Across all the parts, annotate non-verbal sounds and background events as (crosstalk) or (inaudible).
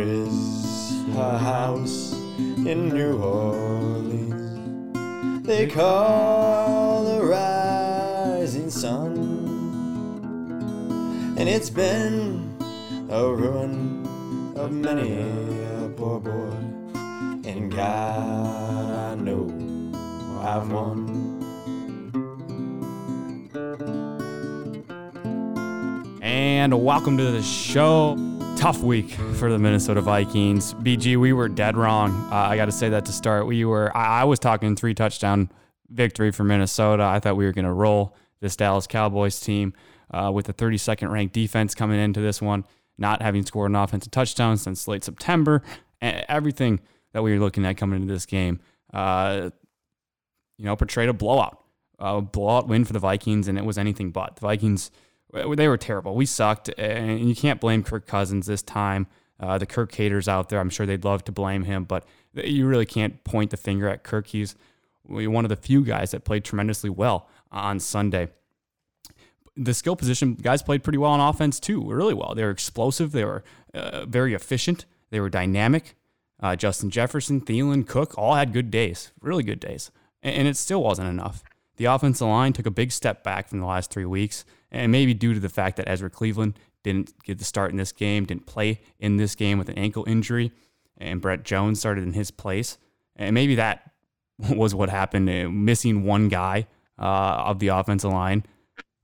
is a house in New Orleans they call the rising sun, and it's been a ruin of many a poor boy. And God, I know I've won. And welcome to the show. Tough week for the Minnesota Vikings. BG, we were dead wrong. Uh, I got to say that to start. We were. I, I was talking three touchdown victory for Minnesota. I thought we were going to roll this Dallas Cowboys team uh, with the 32nd ranked defense coming into this one, not having scored an offensive touchdown since late September. Everything that we were looking at coming into this game, uh, you know, portrayed a blowout, a blowout win for the Vikings, and it was anything but. The Vikings they were terrible. We sucked, and you can't blame Kirk Cousins this time. Uh, the Kirk haters out there, I'm sure they'd love to blame him, but you really can't point the finger at Kirk. He's one of the few guys that played tremendously well on Sunday. The skill position guys played pretty well on offense too, really well. They were explosive. They were uh, very efficient. They were dynamic. Uh, Justin Jefferson, Thielen, Cook all had good days, really good days, and, and it still wasn't enough. The offensive line took a big step back from the last three weeks and maybe due to the fact that Ezra Cleveland didn't get the start in this game, didn't play in this game with an ankle injury, and Brett Jones started in his place. And maybe that (laughs) was what happened. Uh, missing one guy uh, of the offensive line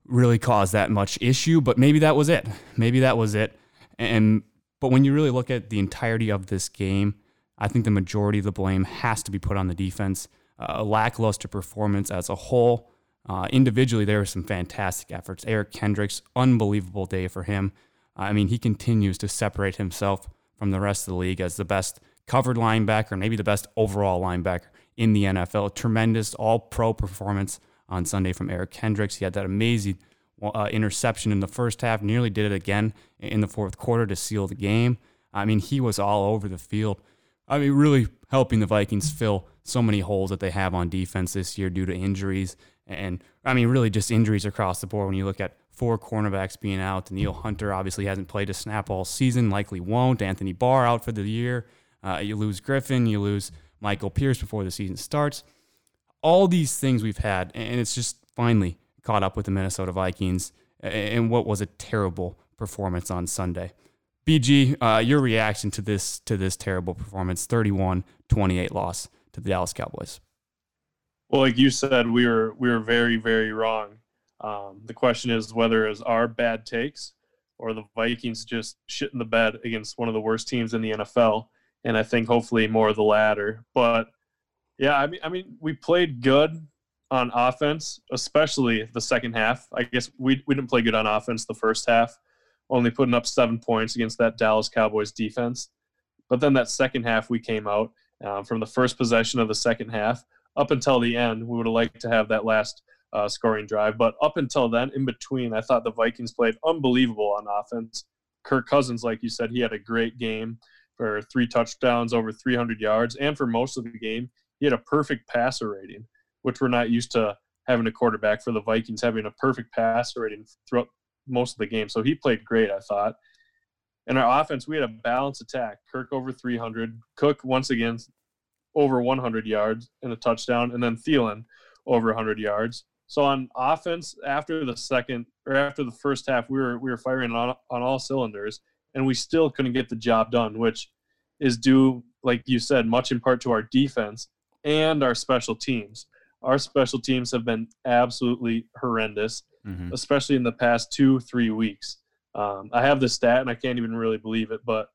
really caused that much issue, but maybe that was it. Maybe that was it. And but when you really look at the entirety of this game, I think the majority of the blame has to be put on the defense. Uh, a lackluster performance as a whole uh, individually, there were some fantastic efforts. Eric Kendricks, unbelievable day for him. I mean, he continues to separate himself from the rest of the league as the best covered linebacker, maybe the best overall linebacker in the NFL. Tremendous all pro performance on Sunday from Eric Kendricks. He had that amazing uh, interception in the first half, nearly did it again in the fourth quarter to seal the game. I mean, he was all over the field. I mean, really helping the Vikings fill so many holes that they have on defense this year due to injuries and I mean, really just injuries across the board when you look at four cornerbacks being out. Danielle Hunter obviously hasn't played a snap all season, likely won't. Anthony Barr out for the year. Uh, you lose Griffen, you lose Michael Pierce before the season starts. All these things we've had, and it's just finally caught up with the Minnesota Vikings and what was a terrible performance on Sunday. BG, uh, your reaction to this to this terrible performance, 31-28 loss to the Dallas Cowboys. Well, like you said, we were we were very very wrong. Um, the question is whether it was our bad takes or the Vikings just shit in the bed against one of the worst teams in the NFL. And I think hopefully more of the latter. But yeah, I mean, I mean, we played good on offense, especially the second half. I guess we we didn't play good on offense the first half, only putting up seven points against that Dallas Cowboys defense. But then that second half, we came out uh, from the first possession of the second half up until the end, we would have liked to have that last uh, scoring drive. But up until then, in between, I thought the Vikings played unbelievable on offense. Kirk Cousins, like you said, he had a great game for three touchdowns, over 300 yards, and for most of the game, he had a perfect passer rating, which we're not used to having a quarterback for the Vikings having a perfect passer rating throughout most of the game. So he played great, I thought. In our offense, we had a balanced attack. Kirk over 300. Cook, once again, over 100 yards and a touchdown, and then Thielen over 100 yards. So on offense, after the second or after the first half, we were we were firing on on all cylinders, and we still couldn't get the job done, which is due, like you said, much in part to our defense and our special teams. Our special teams have been absolutely horrendous, mm-hmm. especially in the past two three weeks. Um, I have the stat, and I can't even really believe it, but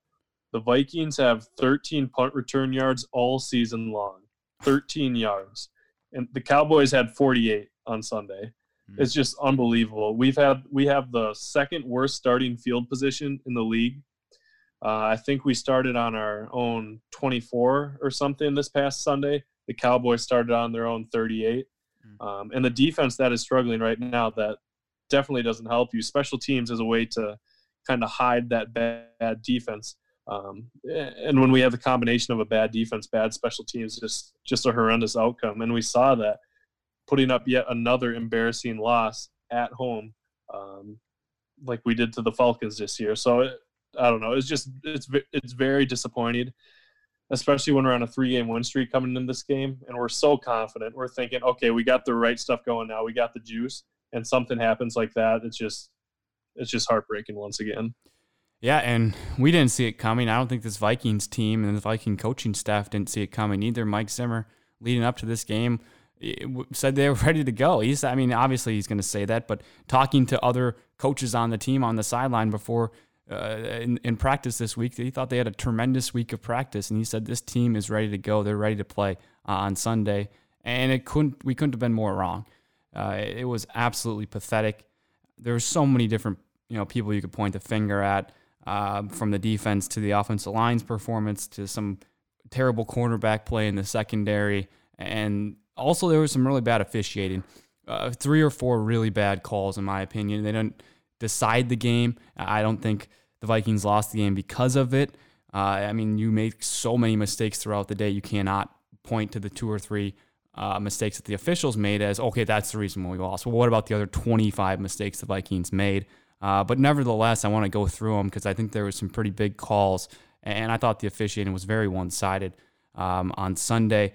the Vikings have 13 punt return yards all season long. 13 yards. And the Cowboys had 48 on Sunday. Mm-hmm. It's just unbelievable. We've had we have the second worst starting field position in the league. Uh, I think we started on our own 24 or something this past Sunday. The Cowboys started on their own 38. Mm-hmm. Um, and the defense that is struggling right now that definitely doesn't help you. Special teams is a way to kind of hide that bad defense. Um, and when we have the combination of a bad defense, bad special teams, just just a horrendous outcome. And we saw that putting up yet another embarrassing loss at home, um, like we did to the Falcons this year. So it, I don't know. It's just it's it's very disappointing, especially when we're on a three game win streak coming in this game, and we're so confident. We're thinking, okay, we got the right stuff going now. We got the juice, and something happens like that. It's just it's just heartbreaking once again. Yeah, and we didn't see it coming. I don't think this Vikings team and the Viking coaching staff didn't see it coming either. Mike Zimmer, leading up to this game, said they were (laughs) ready to go. He's, I mean, obviously he's going to say that, but talking to other coaches on the team on the sideline before uh, in, in practice this week, he thought they had a tremendous week of practice, and he said this team is ready to go. They're ready to play uh, on Sunday, and it couldn't we couldn't have been more wrong. Uh, it was absolutely pathetic. There were so many different you know people you could point the finger at uh, from the defense to the offensive line's performance to some terrible cornerback play in the secondary. And also, there was some really bad officiating. Uh, three or four really bad calls, in my opinion. They didn't decide the game. I don't think the Vikings lost the game because of it. Uh, I mean, you make so many mistakes throughout the day. You cannot point to the two or three uh, mistakes that the officials made as, okay, that's the reason we lost. Well, what about the other 25 mistakes the Vikings made? Uh, but nevertheless, I want to go through them because I think there was some pretty big calls, and I thought the officiating was very one-sided um, on Sunday.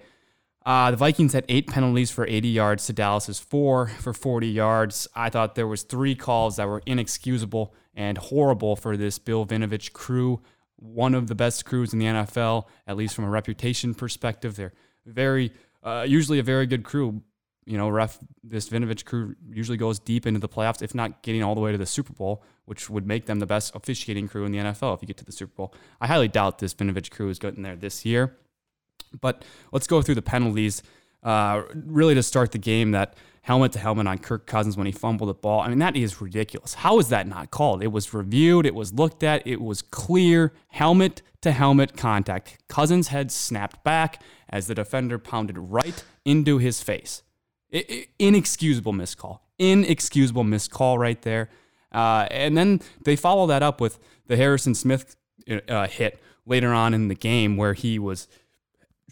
Uh, the Vikings had eight penalties for 80 yards to Dallas's four for 40 yards. I thought there was three calls that were inexcusable and horrible for this Bill Vinovich crew, one of the best crews in the NFL, at least from a reputation perspective. They're very, uh, usually a very good crew, you know, ref this Vinovich crew usually goes deep into the playoffs, if not getting all the way to the Super Bowl, which would make them the best officiating crew in the NFL if you get to the Super Bowl. I highly doubt this Vinovich crew is getting there this year. But let's go through the penalties. Uh, really, to start the game, that helmet to helmet on Kirk Cousins when he fumbled the ball. I mean, that is ridiculous. How is that not called? It was reviewed, it was looked at, it was clear helmet to helmet contact. Cousins' head snapped back as the defender pounded right into his face inexcusable miscall. Inexcusable miscall right there. Uh, and then they follow that up with the Harrison Smith uh, hit later on in the game where he was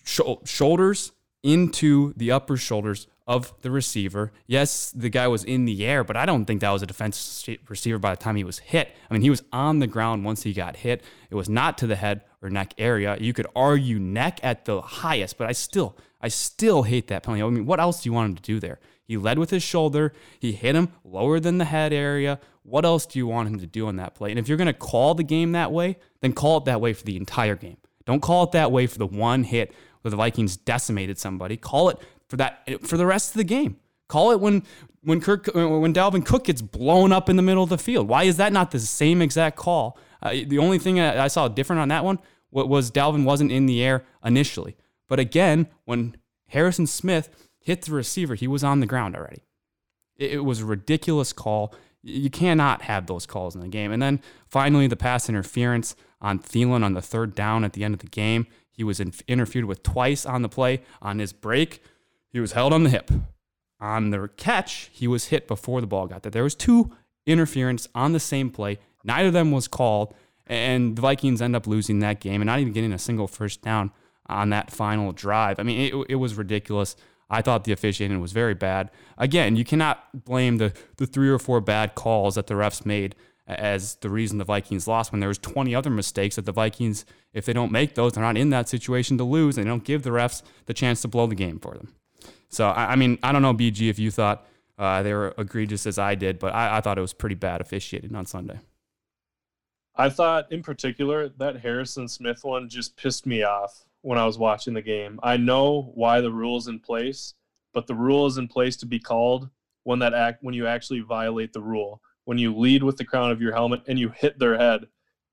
sh- shoulders into the upper shoulders of the receiver. Yes, the guy was in the air, but I don't think that was a defensive receiver by the time he was hit. I mean, he was on the ground once he got hit. It was not to the head or neck area. You could argue neck at the highest, but I still I still hate that penalty. I mean, what else do you want him to do there? He led with his shoulder. He hit him lower than the head area. What else do you want him to do on that play? And if you're going to call the game that way, then call it that way for the entire game. Don't call it that way for the one hit where the Vikings decimated somebody. Call it for that for the rest of the game. Call it when when Kirk when Dalvin Cook gets blown up in the middle of the field. Why is that not the same exact call? Uh, the only thing I saw different on that one was Dalvin wasn't in the air initially. But again, when Harrison Smith hit the receiver, he was on the ground already. It, was a ridiculous call. You cannot have those calls in the game. And then finally, the pass interference on Thielen on the third down at the end of the game. He was in, interfered with twice on the play. On his break, he was held on the hip. On the catch, he was hit before the ball got there. There was two interference on the same play. Neither of them was called, and the Vikings end up losing that game and not even getting a single first down on that final drive. I mean, it, it was ridiculous. I thought the officiating was very bad. Again, you cannot blame the, the three or four bad calls that the refs made as the reason the Vikings lost when there was 20 other mistakes that the Vikings, if they don't make those, they're not in that situation to lose. They don't give the refs the chance to blow the game for them. So, I, I mean, I don't know, BG, if you thought uh, they were egregious as I did, but I, I thought it was pretty bad officiating on Sunday. I thought, in particular, that Harrison Smith one just pissed me off when I was watching the game. I know why the rule is in place, but the rule is in place to be called when that act when you actually violate the rule. When you lead with the crown of your helmet and you hit their head,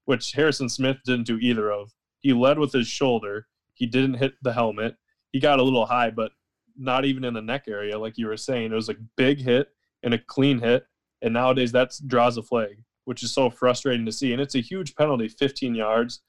which Harrison Smith didn't do either of. He led with his shoulder. He didn't hit the helmet. He got a little high, but not even in the neck area, like you were saying. It was a big hit and a clean hit. And nowadays that draws a flag, which is so frustrating to see. And it's a huge penalty, 15 yards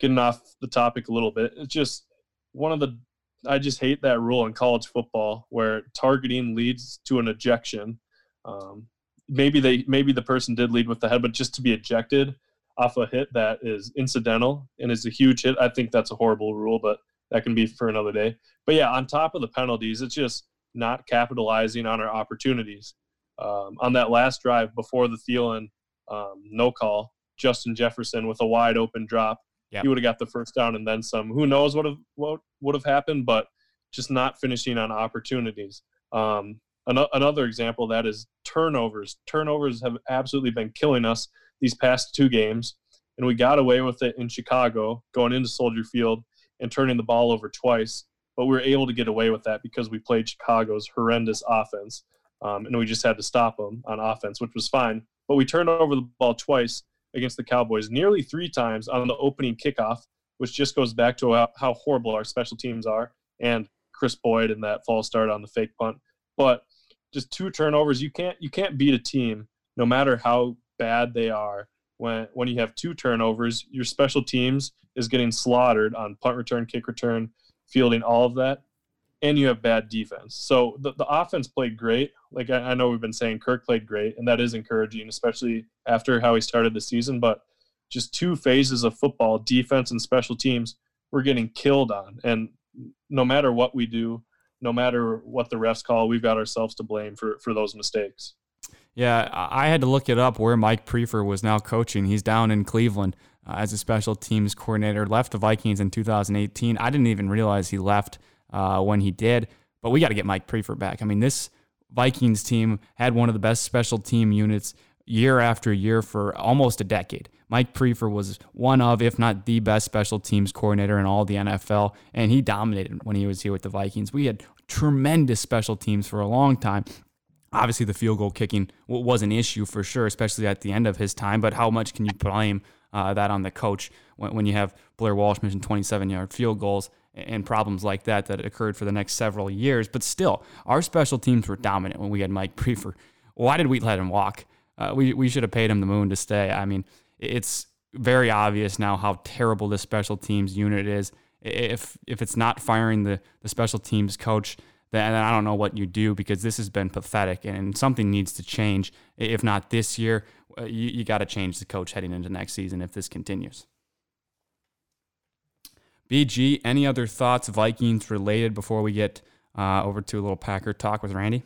getting off the topic a little bit. It's just one of the I just hate that rule in college football where targeting leads to an ejection. Um, maybe they maybe the person did lead with the head, but just to be ejected off a hit that is incidental and is a huge hit, I think that's a horrible rule, but that can be for another day. But yeah, on top of the penalties, it's just not capitalizing on our opportunities. Um, on that last drive before the Thielen um, no call, Justin Jefferson with a wide open drop. Yep. He would have got the first down and then some. Who knows what have, what would have happened, but just not finishing on opportunities. Um, an- another example of that is turnovers. Turnovers have absolutely been killing us these past two games, and we got away with it in Chicago going into Soldier Field and turning the ball over twice. But we were able to get away with that because we played Chicago's horrendous offense, um, and we just had to stop them on offense, which was fine. But we turned over the ball twice against the Cowboys, nearly three times on the opening kickoff, which just goes back to how, horrible our special teams are, and Kris Boyd and that false start on the fake punt. But just two turnovers, you can't you can't beat a team no matter how bad they are. When when you have two turnovers, your special teams is getting slaughtered on punt return, kick return, fielding, all of that, and you have bad defense. So the, the offense played great. Like I, I know we've been saying, Kirk played great, and that is encouraging, especially after how he started the season. But just two phases of football, defense and special teams, we're getting killed on. And no matter what we do, no matter what the refs call, we've got ourselves to blame for for those mistakes. Yeah, I had to look it up where Mike Priefer was now coaching. He's down in Cleveland uh, as a special teams coordinator. Left the Vikings in 2018. I didn't even realize he left uh, when he did. But we got to get Mike Priefer back. I mean, this Vikings team had one of the best special team units year after year for almost a decade. Mike Priefer was one of, if not the best special teams coordinator in all the NFL, and he dominated when he was here with the Vikings. We had tremendous special teams for a long time. Obviously, the field goal kicking was an issue for sure, especially at the end of his time. But how much can you blame uh, that on the coach when, when you have Blair Walsh missing 27 yard field goals and problems like that that occurred for the next several years? But still, our special teams were dominant when we had Mike Priefer. Why did we let him walk? Uh, we, we should have paid him the moon to stay. I mean, it's very obvious now how terrible this special teams unit is. If if it's not firing the, the special teams coach, then I don't know what you do because this has been pathetic and something needs to change. If not this year, uh, you, you got to change the coach heading into next season if this continues. BG, any other thoughts, Vikings related, before we get uh, over to a little Packer talk with Randy?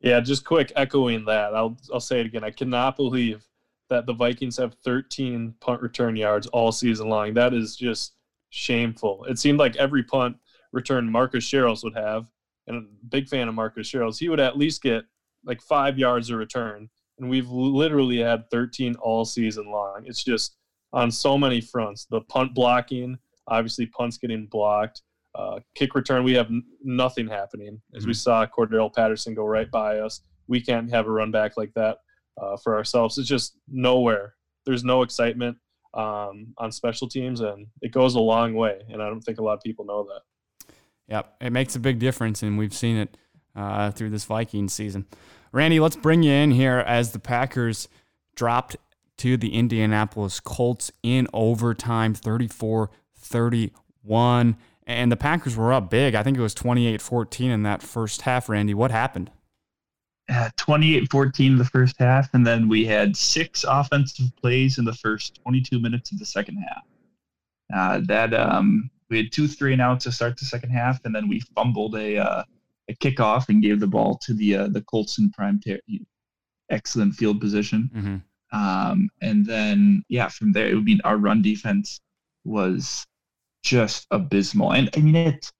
Yeah, just quick echoing that. I'll I'll say it again. I cannot believe that the Vikings have 13 punt return yards all season long. That is just shameful. It seemed like every punt return Marcus Sherels would have, and a big fan of Marcus Sherels, he would at least get like five yards a return. And we've literally had 13 all season long. It's just on so many fronts. The punt blocking, obviously punts getting blocked. Uh, kick return, we have n- nothing happening. As we saw Cordarrelle Patterson go right by us. We can't have a run back like that uh, for ourselves. It's just nowhere. There's no excitement um, on special teams, and it goes a long way. And I don't think a lot of people know that. Yep, it makes a big difference, and we've seen it uh, through this Viking season. Randy, let's bring you in here as the Packers dropped to the Indianapolis Colts in overtime, 34 31. And the Packers were up big. I think it was 28 14 in that first half, Randy. What happened? Uh, 28 14 the first half, and then we had six offensive plays in the first 22 minutes of the second half. Uh, that um, we had two three and outs to start the second half, and then we fumbled a uh, a kickoff and gave the ball to the uh, the Colts in prime ter- excellent field position. Mm-hmm. Um, and then yeah, from there it would mean our run defense was just abysmal. And I mean it's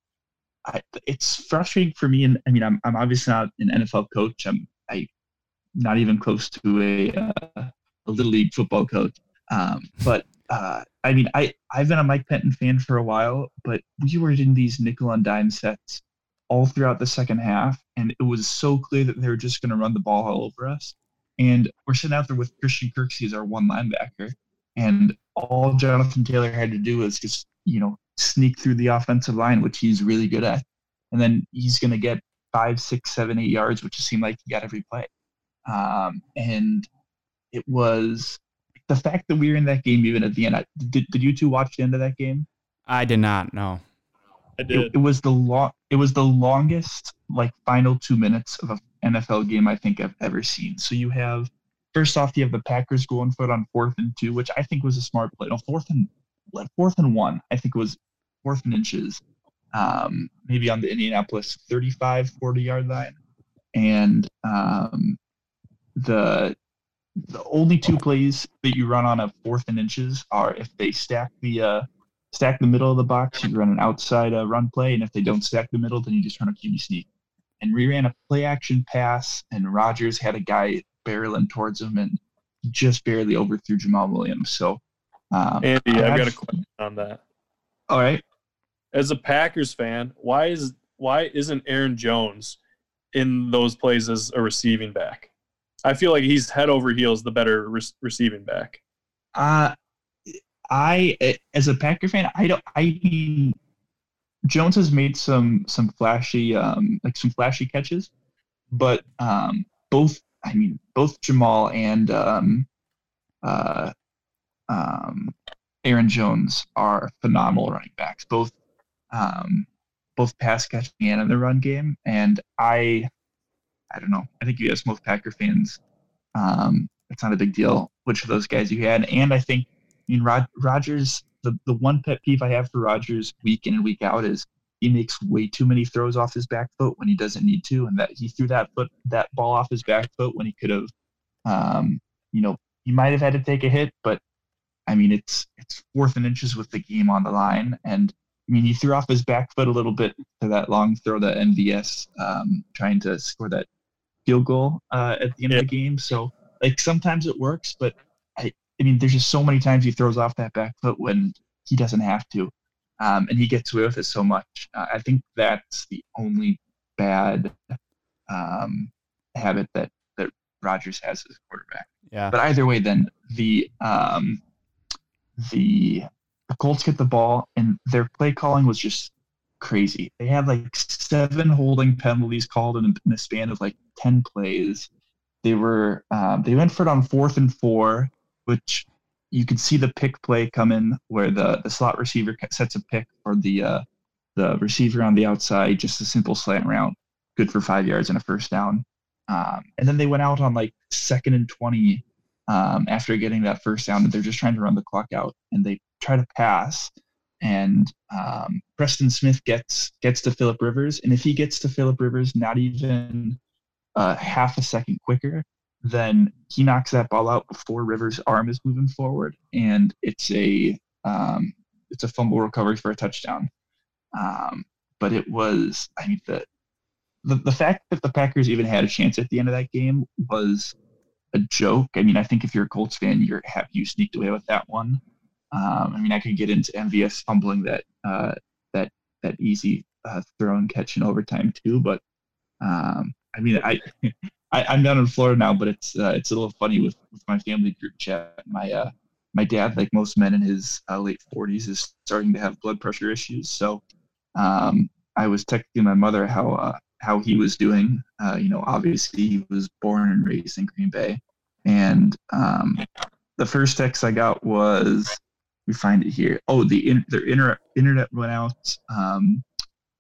I, it's frustrating for me. And I mean I'm I'm obviously not an NFL coach. I'm I not even close to a uh, a little league football coach. Um, but uh, I mean, I I've been a Mike Pettine fan for a while, but we were in these nickel and dime sets all throughout the second half, and it was so clear that they were just going to run the ball all over us. And we're sitting out there with Christian Kirksey as our one linebacker, and all Jonathan Taylor had to do was just you know sneak through the offensive line, which he's really good at, and then he's going to get five, six, seven, eight yards, which it seemed like he got every play. Um, and it was the fact that we were in that game even at the end. I, did, did you two watch the end of that game? I did not. No. I did. It, it was the long. It was the longest like final two minutes of an NFL game I think I've ever seen. So you have first off you have the Packers going for it on fourth and two, which I think was a smart play. No, fourth and fourth and one. I think it was fourth and inches. Um, maybe on the Indianapolis 35, 40 yard line, and um, the the only two plays that you run on a fourth and inches are if they stack the uh, stack the middle of the box, you run an outside uh, run play, and if they don't stack the middle, then you just run a QB sneak. And we ran a play action pass, and Rodgers had a guy barreling towards him and just barely overthrew Jamaal Williams. So, um, Andy, I've got a question on that. All right. As a Packers fan, why is why isn't Aaron Jones in those plays as a receiving back? I feel like he's head over heels the better re- receiving back. Uh, I, as a Packer fan, I don't. I mean, Jones has made some some flashy, um, like some flashy catches, but um, both. I mean, both Jamal and um, uh, um, Aaron Jones are phenomenal running backs. Both, um, both pass catching and in the run game. And I, I don't know. I think you guys, most Packer fans, um, it's not a big deal which of those guys you had. And I think I mean, Rod, Rodgers, the, the one pet peeve I have for Rodgers week in and week out is he makes way too many throws off his back foot when he doesn't need to, and that he threw that foot that ball off his back foot when he could have, um, you know, he might have had to take a hit, but I mean, it's it's fourth and inches with the game on the line, and I mean, he threw off his back foot a little bit to that long throw that MVS um, trying to score that field goal uh, at the end yeah. of the game. So like sometimes it works, but I, I mean, there's just so many times he throws off that back foot when he doesn't have to, um, and he gets away with it so much. Uh, I think that's the only bad um, habit that that Rodgers has as a quarterback. Yeah. But either way, then the um, the Colts get the ball, and their play calling was just crazy. They had like seven holding penalties called in, in a span of like ten plays. They were um, they went for it on fourth and four which you could see the pick play come in where the, the slot receiver sets a pick for the uh, the receiver on the outside, just a simple slant route, good for five yards and a first down. Um, and then they went out on like second and 20 um, after getting that first down, they're just trying to run the clock out, and they try to pass. And um, Preston Smith gets gets to Philip Rivers, and if he gets to Philip Rivers, not even uh, half a second quicker, then he knocks that ball out before Rivers' arm is moving forward, and it's a um, it's a fumble recovery for a touchdown. Um, but it was, I mean, the, the the fact that the Packers even had a chance at the end of that game was a joke. I mean, I think if you're a Colts fan, you're you sneaked away with that one. Um, I mean, I could get into MVS fumbling that uh, that that easy uh, throw and catch in overtime too, but um, I mean, I (laughs) I, am down in Florida now, but it's uh, it's a little funny with, with my family group chat. My uh, my dad, like most men in his uh, late 40s, is starting to have blood pressure issues. So um, I was texting my mother how uh, how he was doing. Uh, you know, obviously he was born and raised in Green Bay, and um, the first text I got was, we find it here. Oh, the in, their internet internet went out. Um,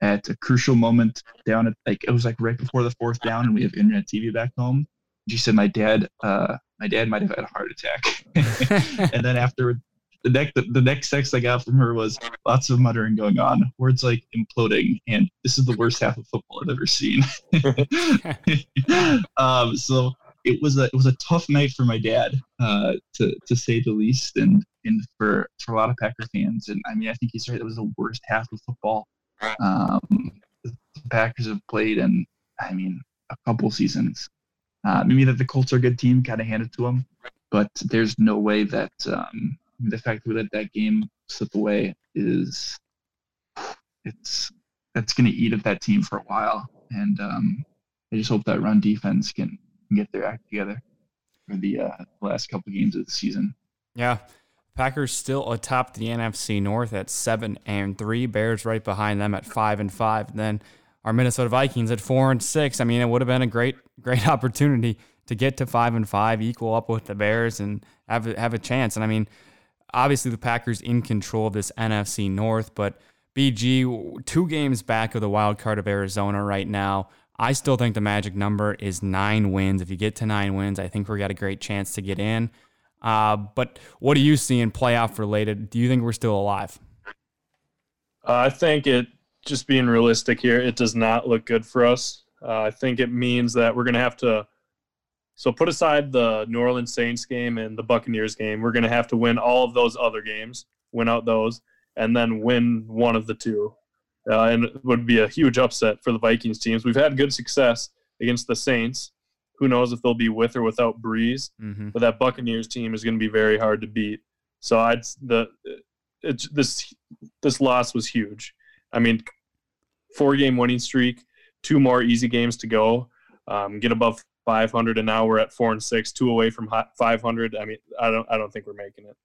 at a crucial moment down at like it was like right before the fourth down and we have internet TV back home. She said my dad uh my dad might have had a heart attack. (laughs) and then after the next the, the next text I got from her was lots of muttering going on, words like imploding and this is the worst half of football I've ever seen. (laughs) um so it was a it was a tough night for my dad, uh, to to say the least, and and for for a lot of Packer fans. And I mean, I think he's right. It was the worst half of football um, the Packers have played in, I mean, a couple seasons. Uh, maybe that the Colts are a good team, kind of handed to them, but there's no way that um, the fact that that game slip away is it's that's going to eat at that team for a while. And um, I just hope that run defense can, can get their act together for the uh, last couple games of the season. Yeah, Packers still atop the NFC North at seven and three. Bears right behind them at five and five. And then our Minnesota Vikings at four and six. I mean, it would have been a great, great (laughs) opportunity to get to five and five, equal up with the Bears, and have have a chance. And I mean, obviously the Packers in control of this NFC North, but BG two games back of the wild card of Arizona right now. I still think the magic number is nine wins. If you get to nine wins, I think we got a great chance to get in. Uh, but what do you see in playoff related? Do you think we're still alive? Uh, I think it, just being realistic here, it does not look good for us. Uh, I think it means that we're going to have to So put aside the New Orleans Saints game and the Buccaneers game. We're going to have to win all of those other games, win out those, and then win one of the two. Uh, and it would be a huge upset for the Vikings teams. We've had good success against the Saints. Who knows if they'll be with or without Brees? Mm-hmm. But that Buccaneers team is going to be very hard to beat. So I'd the it's this this loss was huge. I mean, four game winning streak, two more easy games to go, um, get above 500, and now we're at four and six, two away from 500. I mean, I don't I don't think we're making it.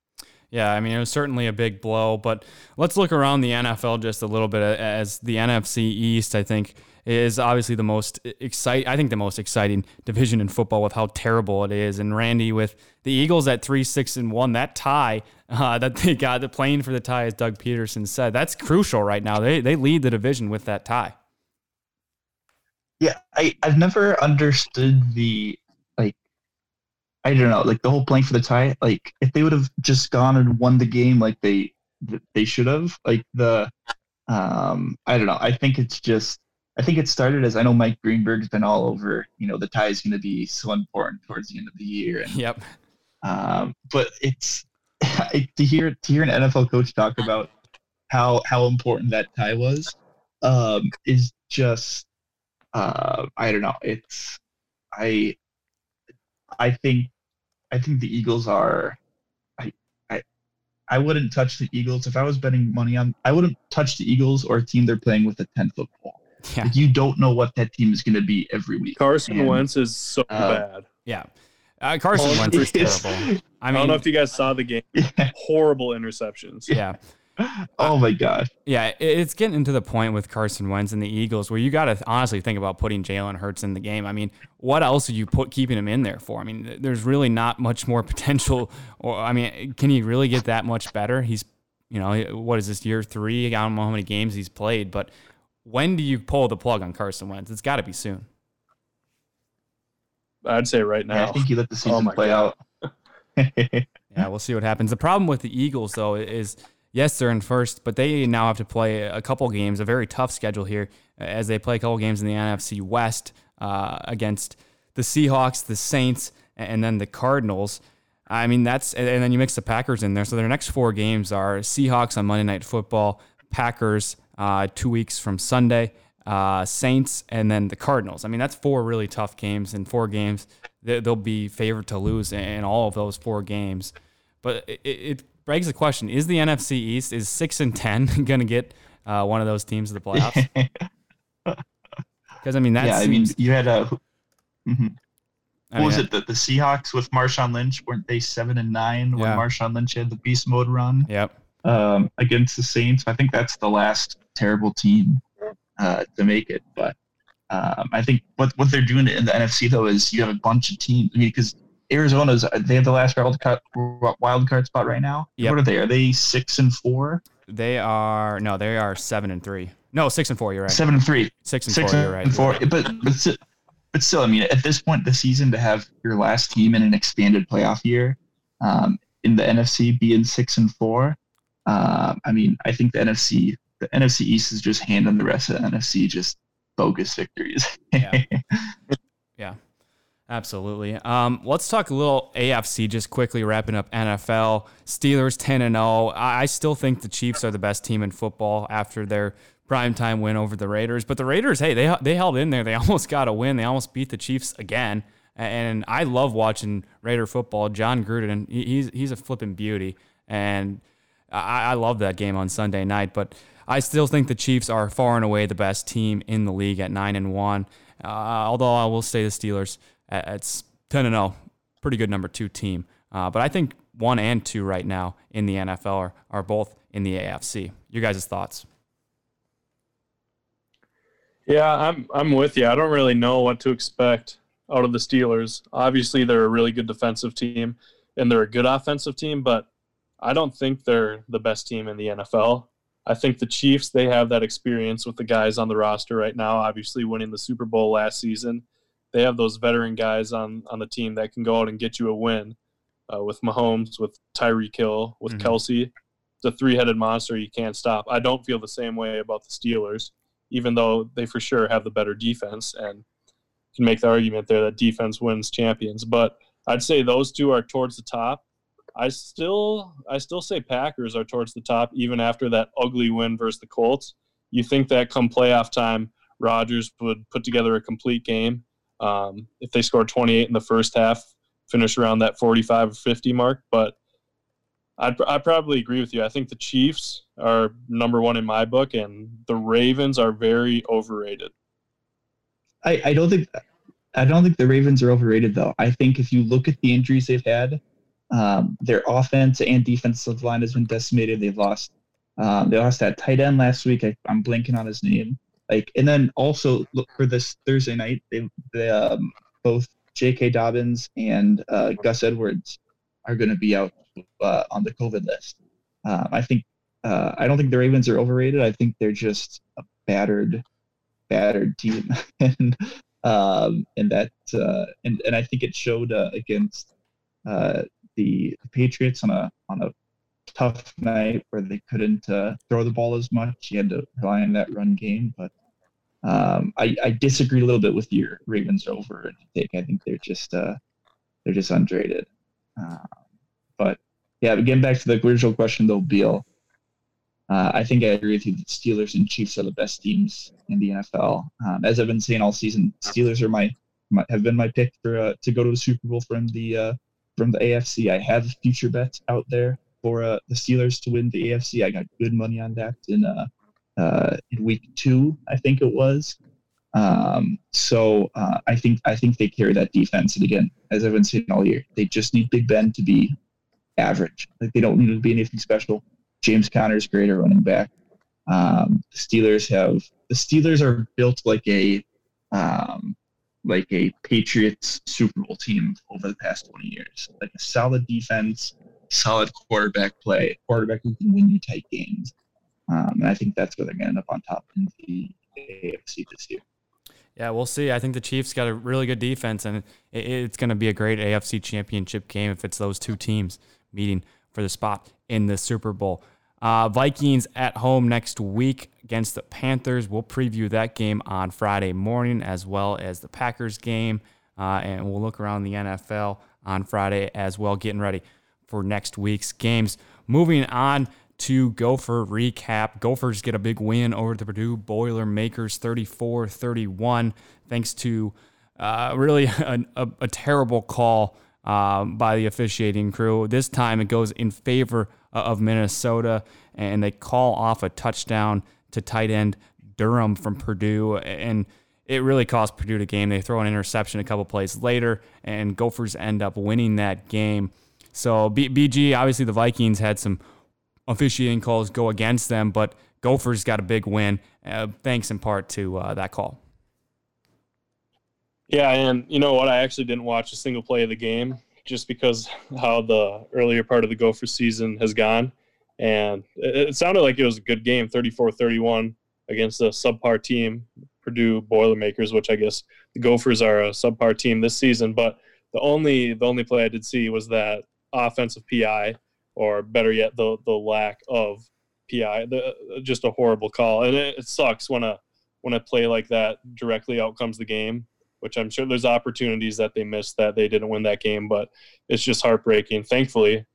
Yeah, I mean, it was certainly a big blow, but let's look around the NFL just a little bit as the NFC East, I think, is obviously the most exciting, I think the most exciting division in football with how terrible it is. And Randy, with the Eagles at 3 6 and 1, that tie (laughs) uh, that they got, the playing for the tie, as Doug Pederson said, that's crucial right now. They, they lead the division with that tie. Yeah, I, I've never understood the like I don't know, like the whole playing for the tie. Like if they would have just gone and won the game like they they should have, like the um I don't know. I think it's just I think it started as I know Mike Greenberg's been all over. You know the tie is going to be so important towards the end of the year. And, yep. Um, but it's (laughs) to hear to hear an NFL coach talk about how how important that tie was um, is just uh, I don't know. It's I I think I think the Eagles are. I I I wouldn't touch the Eagles if I was betting money on. I wouldn't touch the Eagles or a team they're playing with a ten foot ball. Yeah. Like you don't know what that team is going to be every week. Carson and, Wentz is so uh, bad. Yeah. Uh, Carson oh, Wentz is (laughs) terrible. I, mean, I don't know if you guys saw the game. (laughs) Yeah. Horrible interceptions. Yeah. (laughs) oh my god. Yeah, it's getting to the point with Carson Wentz and the Eagles where you got to honestly think about putting Jalen Hurts in the game. I mean, what else are you put keeping him in there for? I mean, there's really not much more (laughs) potential. Or I mean, can he really get that much better? He's, you know, what is this year three? I don't know how many games he's played, but when do you pull the plug on Carson Wentz? It's got to be soon. I'd say right now. Yeah, I think you let the oh season oh play God. out. (laughs) yeah, we'll see what happens. The problem with the Eagles, though, is yes, they're in first, but they now have to play a couple games, a very tough schedule here, as they play a couple games in the NFC West uh, against the Seahawks, the Saints, and then the Cardinals. I mean, that's, and then you mix the Packers in there. So their next four games are Seahawks on Monday Night Football, Packers uh, two weeks from Sunday, uh, Saints, and then the Cardinals. I mean, that's four really tough games, and four games they'll be favored to lose in all of those four games. But it, it begs the question: Is the NFC East is six and ten (laughs) going to get uh, one of those teams to the playoffs? (laughs) Because I mean, that yeah, seems... I mean, you had a. Mm-hmm. Mean, was it? The, the Seahawks with Marshawn Lynch weren't they seven and nine when yeah. Marshawn Lynch had the beast mode run? Yep. Um, against the Saints, I think that's the last terrible team uh, to make it. But um, I think what what they're doing in the NFC though is you have a bunch of teams. I mean, because Arizona's they have the last wild card wild card spot right now. Yep. What are they? Are they six and four? They are no, they are seven and three. No, six and four. You're right. Seven and three. Six and six four. And you're right. Four. Right. But but but still, I mean, at this point the season, to have your last team in an expanded playoff year um, in the NFC being six and four, uh, I mean, I think the NFC the NFC East is just handing the rest of the NFC just bogus victories. yeah. (laughs) Absolutely. Um, let's talk a little AFC just quickly, wrapping up NFL. Steelers 10 and 0. I still think the Chiefs are the best team in football after their primetime win over the Raiders. But the Raiders, hey, they they held in there. They (laughs) almost got a win. They almost beat the Chiefs again. And I love watching Raider football. Jon Gruden, he's he's a flipping beauty, and I, I love that game on Sunday night. But I still think the Chiefs are far and away the best team in the league at nine and one. Uh, although I will say the Steelers it's 10 and 0, pretty good number two team. Uh, but I think one and two right now in the NFL are, are both in the AFC. Your guys' thoughts? Yeah, I'm I'm with you. I don't really know what to expect out of the Steelers. Obviously, they're a really good defensive team and they're a good offensive team, but I don't think they're the best team in the NFL. I think the Chiefs, they have that experience with the guys on the roster right now, obviously winning the Super Bowl last season they have those veteran guys on on the team that can go out and get you a win. Uh, with Mahomes, with Tyreek Hill, with mm-hmm. Kelce, it's a three-headed monster you can't stop. I don't feel the same way about the Steelers, even though they for sure have the better defense. And can make the argument there that defense wins champions. But I'd say those two are towards the top. I still I still say Packers are towards the top even after that ugly win versus the Colts. You think that come playoff time, Rodgers would put together a complete game. Um, if they score 28 in the first half, finish around that 45 or 50 mark. But I'd, i probably agree with you. I think the Chiefs are number one in my book, and the Ravens are very overrated. I, I don't think I don't think the Ravens are overrated though. I think if you look at the injuries they've had, um, their offense and defensive line has been decimated. They've lost um, they lost that tight end last week. I, am blanking on his name. Like, and then also look for this Thursday night. They, they um, both J.K. Dobbins and uh, Gus Edwards are going to be out uh, on the COVID list. Uh, I think uh, I don't think the Ravens are overrated. I think they're just a battered, battered team, (laughs) and um, and that uh, and and I think it showed uh, against the, the Patriots on a on a tough night where they couldn't uh, throw the ball as much. You had to rely on that run game, but um, I, I, disagree a little bit with your Ravens over take. I think they're just uh, they're just underrated. Uh, but yeah, getting back to the original question though, Beal. Uh, I think I agree with you that Steelers and Chiefs are the best teams in the NFL. Um, as I've been saying all season, Steelers are my, my have been my pick for uh, to go to the Super Bowl from the uh, from the AFC. I have future bets out there for uh, the Steelers to win the AFC. I got good money on that in uh, uh, in week two, I think it was. Um, so uh, I think I think they carry that defense. And again, as I've been saying all year, they just need Big Ben to be average. Like they don't need to be anything special. James Conner is great at running back. Um, the Steelers have the Steelers are built like a um, like a Patriots Super Bowl team over the past 20 years. Like a solid defense, solid quarterback play, quarterback who can win you tight games. Um, and I think that's where they're going to end up on top in the AFC this year. Yeah, we'll see. I think the Chiefs got a really good defense, and it's going to be a great AFC championship game if it's those two teams meeting for the spot in the Super Bowl. Uh, Vikings at home next week against the Panthers. We'll preview that game on Friday morning as well as the Packers game. Uh, and we'll look around the NFL on Friday as well, getting ready for next week's games. Moving on to Gopher recap. Gophers get a big win over the Purdue Boilermakers 34 31, thanks to uh, really (laughs) a, a, terrible call um, by the officiating crew. This time it goes in favor of Minnesota, and they call off a touchdown to tight end Durham from Purdue. And it really cost Purdue the game. They throw an interception a couple plays later, and Gophers end up winning that game. So B- BG, obviously the Vikings had some officiating calls go against them, but Gophers got a big win, uh, thanks in part to uh, that call. Yeah, and you know what? I actually didn't watch a single play of the game just because how the earlier part of the Gopher season has gone. And it, it sounded like it was a good game, 34 31 against a subpar team, Purdue Boilermakers, which I guess the Gophers are a subpar team this season. But the only the only play I did see was that offensive PI, or better yet, the the lack of PI. The, just a horrible call, and it, it sucks when a when a play like that directly outcomes the game. Which I'm sure there's opportunities that they missed that they didn't win that game, but it's just heartbreaking. Thankfully,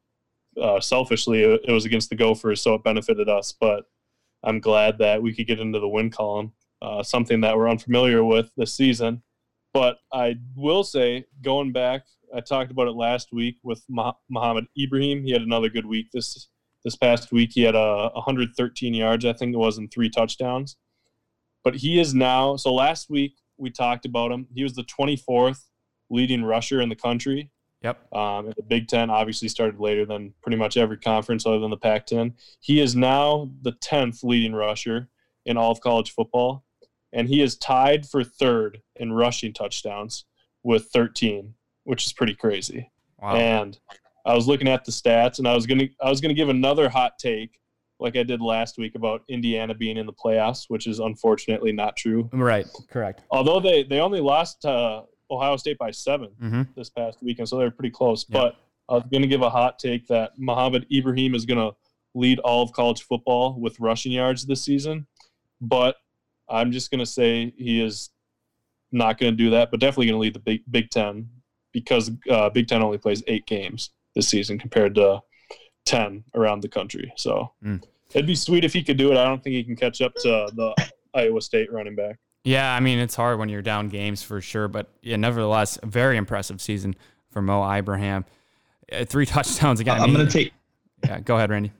uh, selfishly, it, was against the Gophers, so it benefited us. But I'm glad that we could get into the win column, uh, something that we're unfamiliar with this season. But I will say, going back I talked about it last week with Mohamed Ibrahim. He had another good week this this past week. He had a 113 yards, I think it was, and three touchdowns. But he is now. So last week we talked about him. He was the 24th leading rusher in the country. Yep. Um, the Big Ten obviously started later than pretty much every conference other than the Pac-10. He is now the 10th leading rusher in all of college football, and he is tied for third in rushing touchdowns with 13 which is pretty crazy. Wow. And I was looking at the stats, and I was gonna I was gonna give another hot take, like I did last week about Indiana being in the playoffs, which is unfortunately not true. Right. Correct. Although they they only lost to Ohio State by 7 mm-hmm. this past weekend, so they're pretty close. Yeah. But I was gonna give a hot take that Mohamed Ibrahim is gonna lead all of college football with rushing yards this season, but I'm just gonna say he is not going to do that, but definitely going to lead the Big Big Ten because uh, Big Ten only plays eight games this season compared to ten around the country. So Mm. it'd be sweet if he could do it. I don't think he can catch up to the Iowa State running back. Yeah, I mean it's hard when you're down games for sure, but yeah, nevertheless, a very impressive season for Mo Ibrahim. Uh, three (laughs) touchdowns again. I I'm mean, gonna take. Yeah, go ahead, Randy.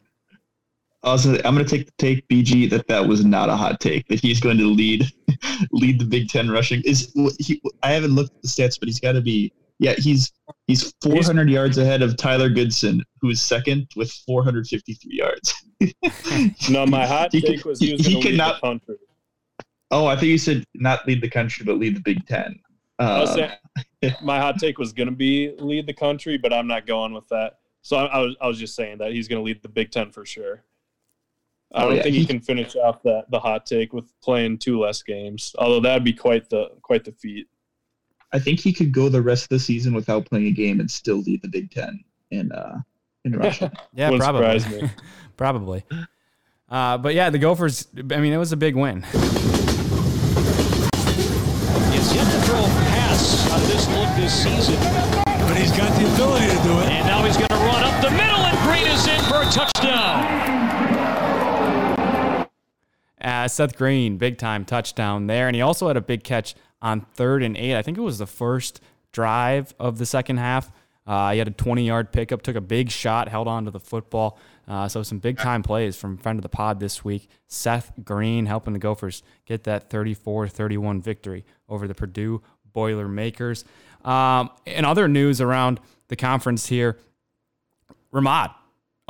Also, I'm gonna take the take BG that that was not a hot take that he's going to lead (laughs) lead the Big Ten rushing. Is he? I haven't looked at the stats, but he's got to be. Yeah, he's he's 400 yards ahead of Tyler Goodson, who is second with 453 yards. (laughs) No, my hot He take could- was he was he going could lead not- the country. Oh, I think you said not lead the country, but lead the Big Ten. Uh, saying, (laughs) my hot take was going to be lead the country, but I'm not going with that. So I, I was I was just saying that he's going to lead the Big Ten for sure. I Oh, don't yeah, think he, he- can finish off that the hot take with playing two less games. Although that'd be quite the quite the feat. I think he could go the rest of the season without playing a game and still lead the Big Ten in uh, in (laughs) rushing. Yeah, Wouldn't probably. me. (laughs) probably. Uh, but yeah, the Gophers. I mean, it was a big win. It's yet to throw a pass on this look this season. But he's got the ability to do it. And now he's going to run up the middle, and Green is in for a touchdown. Uh, Seth Green, big time touchdown there, and he also had a big catch on third and eight. I think it was the first drive of the second half. Uh, he had a 20 yard pickup, took a big shot, held on to the football. Uh, so some big time plays from friend of the pod this week. Seth Green helping the Gophers get that 34-31 victory over the Purdue Boilermakers. Um, in other news around the conference here, Ramaud,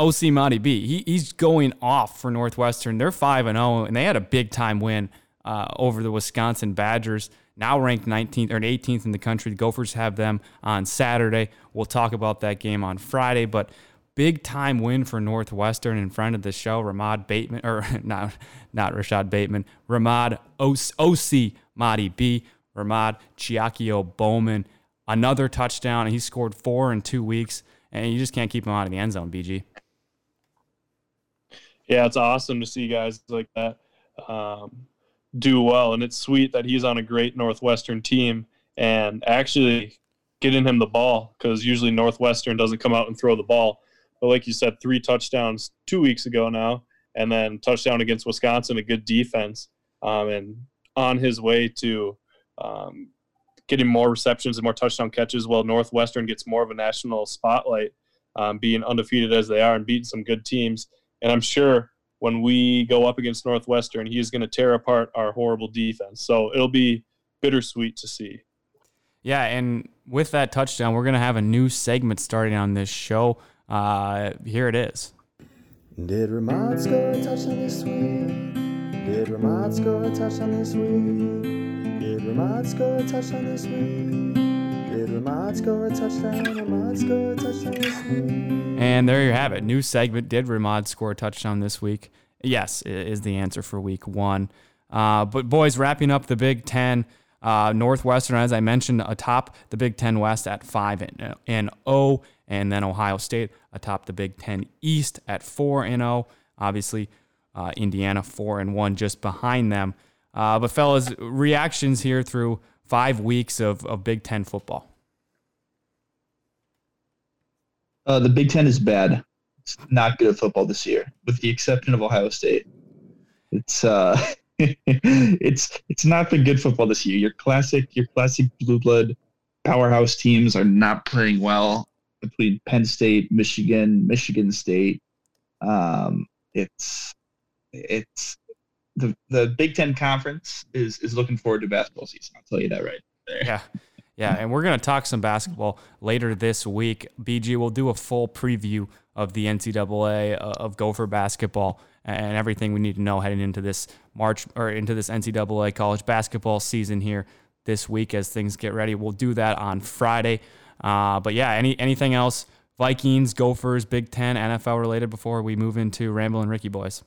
OC Monty B. He, he's going off for Northwestern. They're 5 and 0, and they had a big time win uh, over the Wisconsin Badgers, now ranked 19th or 18th in the country. The Gophers have them on Saturday. We'll talk about that game on Friday, but big time win for Northwestern in front of the show. Ramaud Bateman, or (laughs) not, not Rashad Bateman, Ramaud OC Madi B. Ramaud Chiakio Bowman, another touchdown. And he scored four in two weeks, and you just can't keep him out of the end zone, BG. Yeah, it's awesome to see guys like that um, do well, and it's sweet that he's on a great Northwestern team and actually getting him the ball because usually Northwestern doesn't come out and throw the ball. But like you said, three touchdowns two weeks ago now, and then touchdown against Wisconsin, a good defense, um, and on his way to um, getting more receptions and more touchdown catches. While Northwestern gets more of a national spotlight, um, being undefeated as they are and beating some good teams. And I'm sure when we go up against Northwestern, he's going to tear apart our horrible defense. So it'll be bittersweet to see. Yeah, and with that touchdown, we're going to have a new segment starting on this show. Uh, here it is. Did Ramaud score a touchdown this week? Did Ramaud score a touchdown this week? Did Ramaud score a touchdown this week? And there you have it. New segment. Did Ramaud score a touchdown this week? Yes, is the answer for week one. Uh, but, boys, wrapping up the Big Ten. Uh, Northwestern, as I mentioned, atop the Big Ten West at 5 and, and 0. And then Ohio State atop the Big Ten East at 4 and 0. Obviously, uh, Indiana 4 and 1 just behind them. Uh, but, fellas, reactions here through five weeks of, of Big Ten football. Uh, the Big Ten is bad. It's not good at football this year, with the exception of Ohio State. It's uh, (laughs) it's it's not been good football this year. Your classic, your classic blue blood powerhouse teams are not playing well. Between Penn State, Michigan, Michigan State, um, it's it's the the Big Ten conference is is looking forward to basketball season. I'll tell you that right there. Yeah. Yeah, and we're going to talk some basketball later this week. BG will do a full preview of the NCAA, uh, of Gopher basketball, and everything we need to know heading into this March or into this NCAA college basketball season here this week as things get ready. We'll do that on Friday. Uh, but yeah, any anything else? Vikings, Gophers, Big Ten, NFL related before we move into Ramblin' Ricky boys.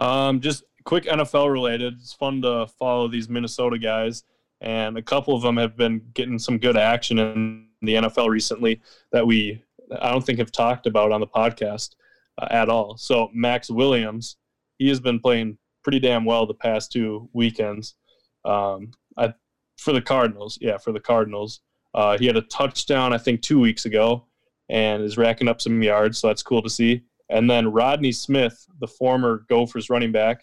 Um, just quick NFL related. It's fun to follow these Minnesota guys, and a couple of them have been getting some good action in the NFL recently that we I don't think have talked about on the podcast uh, at all. So Maxx Williams, he has been playing pretty damn well the past two weekends. Um, I for the Cardinals. Yeah, for the Cardinals. Uh, he had a touchdown, I think, two weeks ago, and is racking up some yards. So that's cool to see. And then Rodney Smith, the former Gophers running back,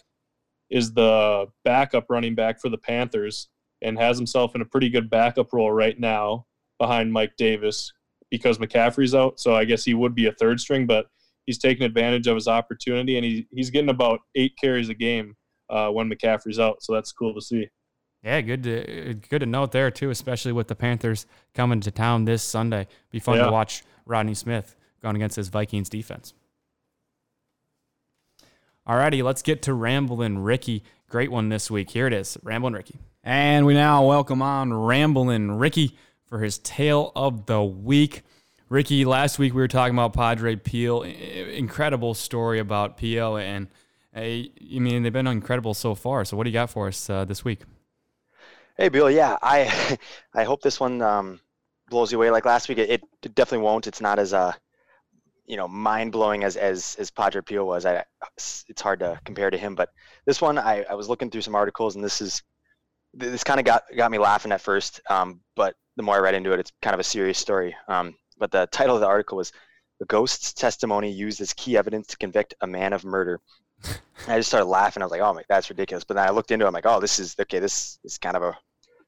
is the backup running back for the Panthers and has himself in a pretty good backup role right now behind Mike Davis because McCaffrey's out. So I guess he would be a third string, but he's taking advantage of his opportunity and he, he's getting about eight carries a game uh, when McCaffrey's out. So that's cool to see. Yeah, good to good to note there too, especially with the Panthers coming to town this Sunday. Be fun yeah. to watch Rodney Smith going against his Vikings defense. Alrighty, let's get to Ramblin' Ricky. Great one this week. Here it is, Ramblin' Ricky. And we now welcome on Ramblin' Ricky for his tale of the week. Ricky, last week we were talking about Padre Pio. Incredible story about Pio, and I mean they've been incredible so far. So what do you got for us uh, this week? Hey, Bill. Yeah, I (laughs) I hope this one um, blows you away like last week. It, it definitely won't. It's not as uh, you know mind blowing as as as Padre Pio was. I it's hard to compare to him, but this one I, I was looking through some articles and this is this kind of got got me laughing at first, um, but the more I read into it, it's kind of a serious story. Um, but the title of the article was "The Ghost's Testimony Used as Key Evidence to Convict a Man of Murder." I just started laughing. I was like, "Oh my, that's ridiculous!" But then I looked into it. I'm like, "Oh, this is okay. This is kind of a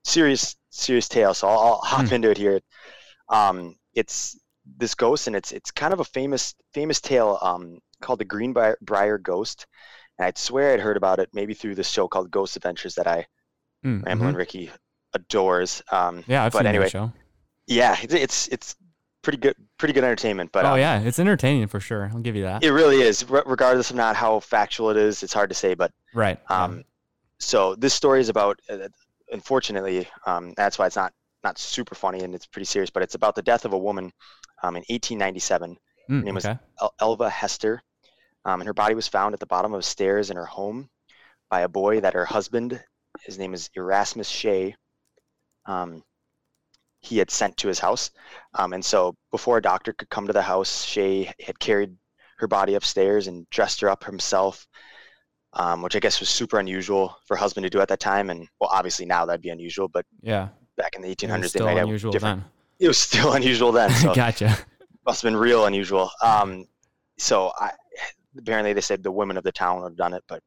serious serious tale." So I'll, I'll hop mm. into it here. Um, it's this ghost, and it's it's kind of a famous famous tale um, called the Greenbrier Ghost. And I'd swear I'd heard about it maybe through this show called Ghost Adventures that I mm, Ramblin' mm-hmm. Ricky adores. Um, yeah, I've but seen anyway, that show. Yeah, it's, it's it's pretty good pretty good entertainment. But oh um, yeah, it's entertaining for sure. I'll give you that. It really is, regardless of not how factual it is. It's hard to say, but right. Um, yeah. so this story is about. Uh, unfortunately, um, that's why it's not not super funny and it's pretty serious. But it's about the death of a woman um, in 1897. Mm, her name okay. was El- Elva Heaster, um, and her body was found at the bottom of stairs in her home by a boy that her husband, his name is Erasmus Shea, um, he had sent to his house. Um, and so before a doctor could come to the house, Shea had carried her body upstairs and dressed her up himself, um, which I guess was super unusual for a husband to do at that time. And well, obviously now that'd be unusual, but yeah, back in the 1800s, they might different. Then. (laughs) It was still unusual then. So (laughs) gotcha. Must have been real unusual. Um, so I, apparently they said the women of the town would have done it, but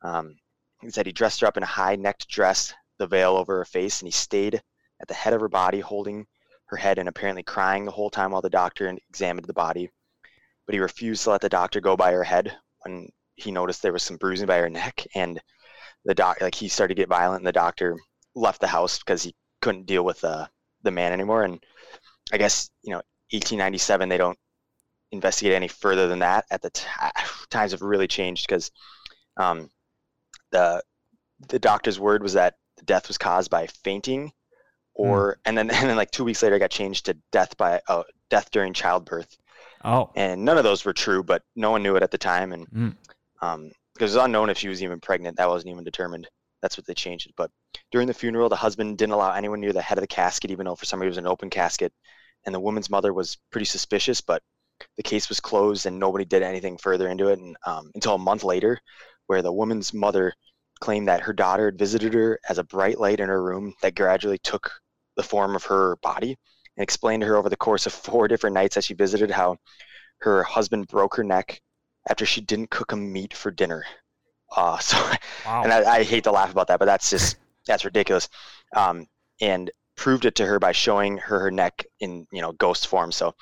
um, he said he dressed her up in a high-necked dress, the veil over her face, and he stayed at the head of her body, holding her head and apparently crying the whole time while the doctor examined the body. But he refused to let the doctor go by her head when he noticed there was some bruising by her neck, and the doc like he started to get violent, and the doctor left the house because he couldn't deal with the the man anymore. And I guess you know, 1897, they don't investigate any further than that. At the t- (sighs) times have really changed because um, the the doctor's word was that the death was caused by fainting, or mm. and then (laughs) and then like two weeks later, it got changed to death by uh, death during childbirth. Oh, and none of those were true, but no one knew it at the time, and mm. um, because it was unknown if she was even pregnant. That wasn't even determined. That's what they changed it. But during the funeral, the husband didn't allow anyone near the head of the casket, even though for some reason it was an open casket. And the woman's mother was pretty suspicious, but the case was closed and nobody did anything further into it and, um, until a month later, where the woman's mother claimed that her daughter had visited her as a bright light in her room that gradually took the form of her body and explained to her over the course of four different nights that she visited how her husband broke her neck after she didn't cook him meat for dinner. Uh, (laughs) so, wow. and I, I, hate to laugh about that, but that's just (laughs) that's ridiculous. Um, and proved it to her by showing her her neck in you know ghost form. So,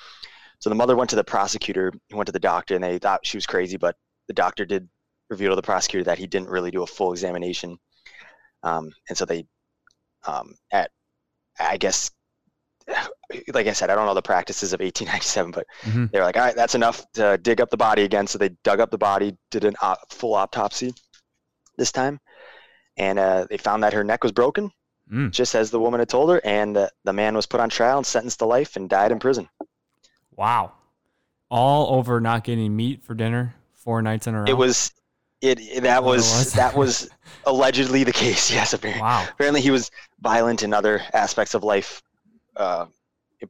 so the mother went to the prosecutor, he went to the doctor, and they thought she was crazy, but the doctor did reveal to the prosecutor that he didn't really do a full examination. Um, and so they, um, at I guess (laughs) like I said, I don't know the practices of 1897, but mm-hmm. they were like, all right, that's enough to dig up the body again. So they dug up the body, did a uh, full autopsy this time, and uh, they found that her neck was broken, mm. just as the woman had told her, and uh, the man was put on trial and sentenced to life and died in prison. Wow, all over not getting meat for dinner four nights in a row. It was. It, that was, was, that was (laughs) allegedly the case. (laughs) Yes, apparently. Wow. Apparently, he was violent in other aspects of life uh,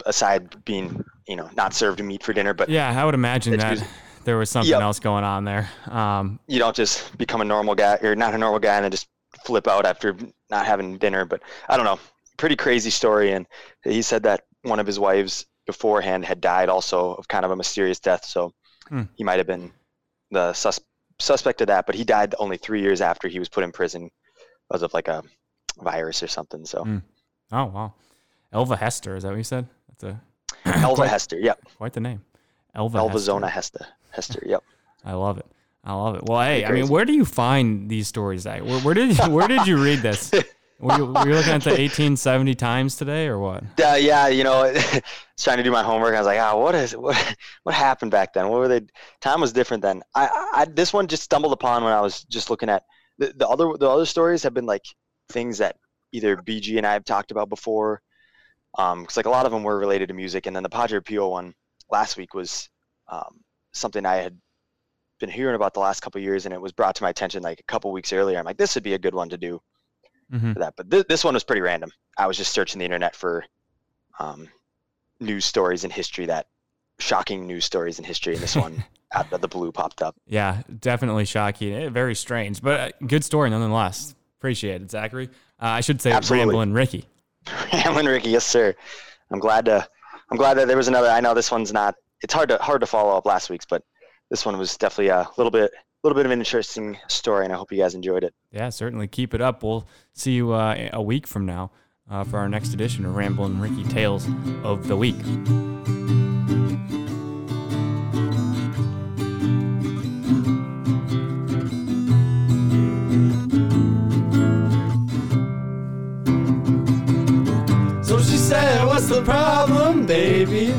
aside being you know not served meat for dinner. But yeah, I would imagine that there was something yep. else going on there. Um, you don't just become a normal guy or not a normal guy and then just flip out after not having dinner. But I don't know, pretty crazy story. And he said that one of his wives beforehand had died also of kind of a mysterious death. So Hmm. he might have been the sus- suspect of that. But he died only three years after he was put in prison because of like a virus or something. So Hmm. Oh wow, Elva Heaster is that what you said? That's a (clears throat) Elva quite, Heaster, yep. quite the name. Elva Elva Heaster. Zona Heaster. Heaster, yep. (laughs) I love it. I love it. Well, hey, I mean, where do you find these stories at? Where, where did where did you read this? (laughs) Were you, were you looking at the 1870 Times today or what? Uh, yeah, you know, (laughs) trying to do my homework. I was like, oh, what is what what happened back then? What were they? Time was different then. I, I this one just stumbled upon when I was just looking at the, the other the other stories have been like things that either BG and I have talked about before. Um, because like a lot of them were related to music, and then the Padre Pio one last week was um, something I had been hearing about the last couple of years, and it was brought to my attention like a couple weeks earlier. I'm like, this would be a good one to do Mhm. for that. But th- this one was pretty random. I was just searching the internet for um, news stories in history that shocking news stories in history, and this one (laughs) out of the blue popped up. Yeah, definitely shocking. Eh, Very strange, but uh, good story nonetheless. Appreciate it, Zachary. Uh, I should say Absolutely. Ramblin' Ricky. (laughs) Ramblin' Ricky, yes sir. I'm glad to. I'm glad that there was another. I know this one's not. It's hard to hard to follow up last week's, but this one was definitely a little bit, a little bit of an interesting story, and I hope you guys enjoyed it. Yeah, certainly. Keep it up. We'll see you uh, a week from now uh, for our next edition of Ramblin' Ricky Tales of the Week. The problem, baby?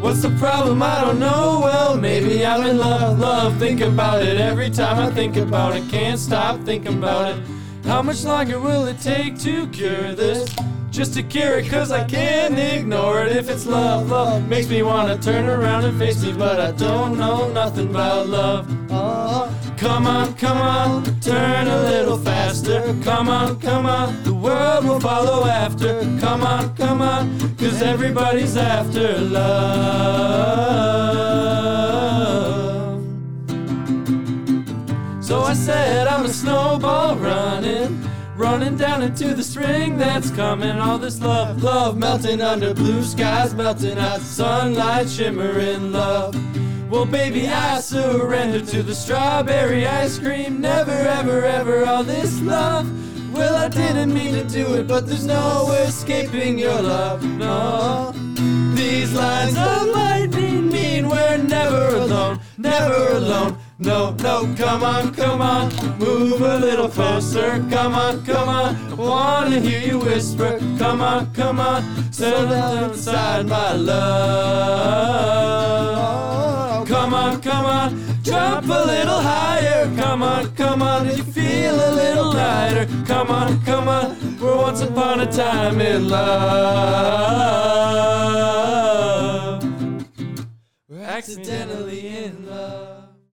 What's the problem? I don't know. Well, maybe I'm in love, love. Think about it every time I think about it. Can't stop thinking about it. How much longer will it take to cure this? Just to cure it, cause I can't ignore it. If it's love, love makes me wanna turn around and face me, but I don't know nothing about love. Oh, come on, come on, turn a little faster. Come on, come on, the world will follow after. Come on, come on, cause everybody's after love. So I said I'm a snowball running, running down into the spring that's coming. All this love, love melting under blue skies, melting out sunlight, shimmering love. Well, baby, I surrender to the strawberry ice cream. Never, ever, ever all this love. Well, I didn't mean to do it, but there's no escaping your love. No. These lines of lightning mean we're never alone, never alone. No, no, come on, come on, move a little closer. Come on, come on, I wanna hear you whisper. Come on, come on, settle down inside my love come on, come on, jump a little higher. Come on, come on, you feel a little lighter. Come on, come on, we're once upon a time in love. We're accidentally in love.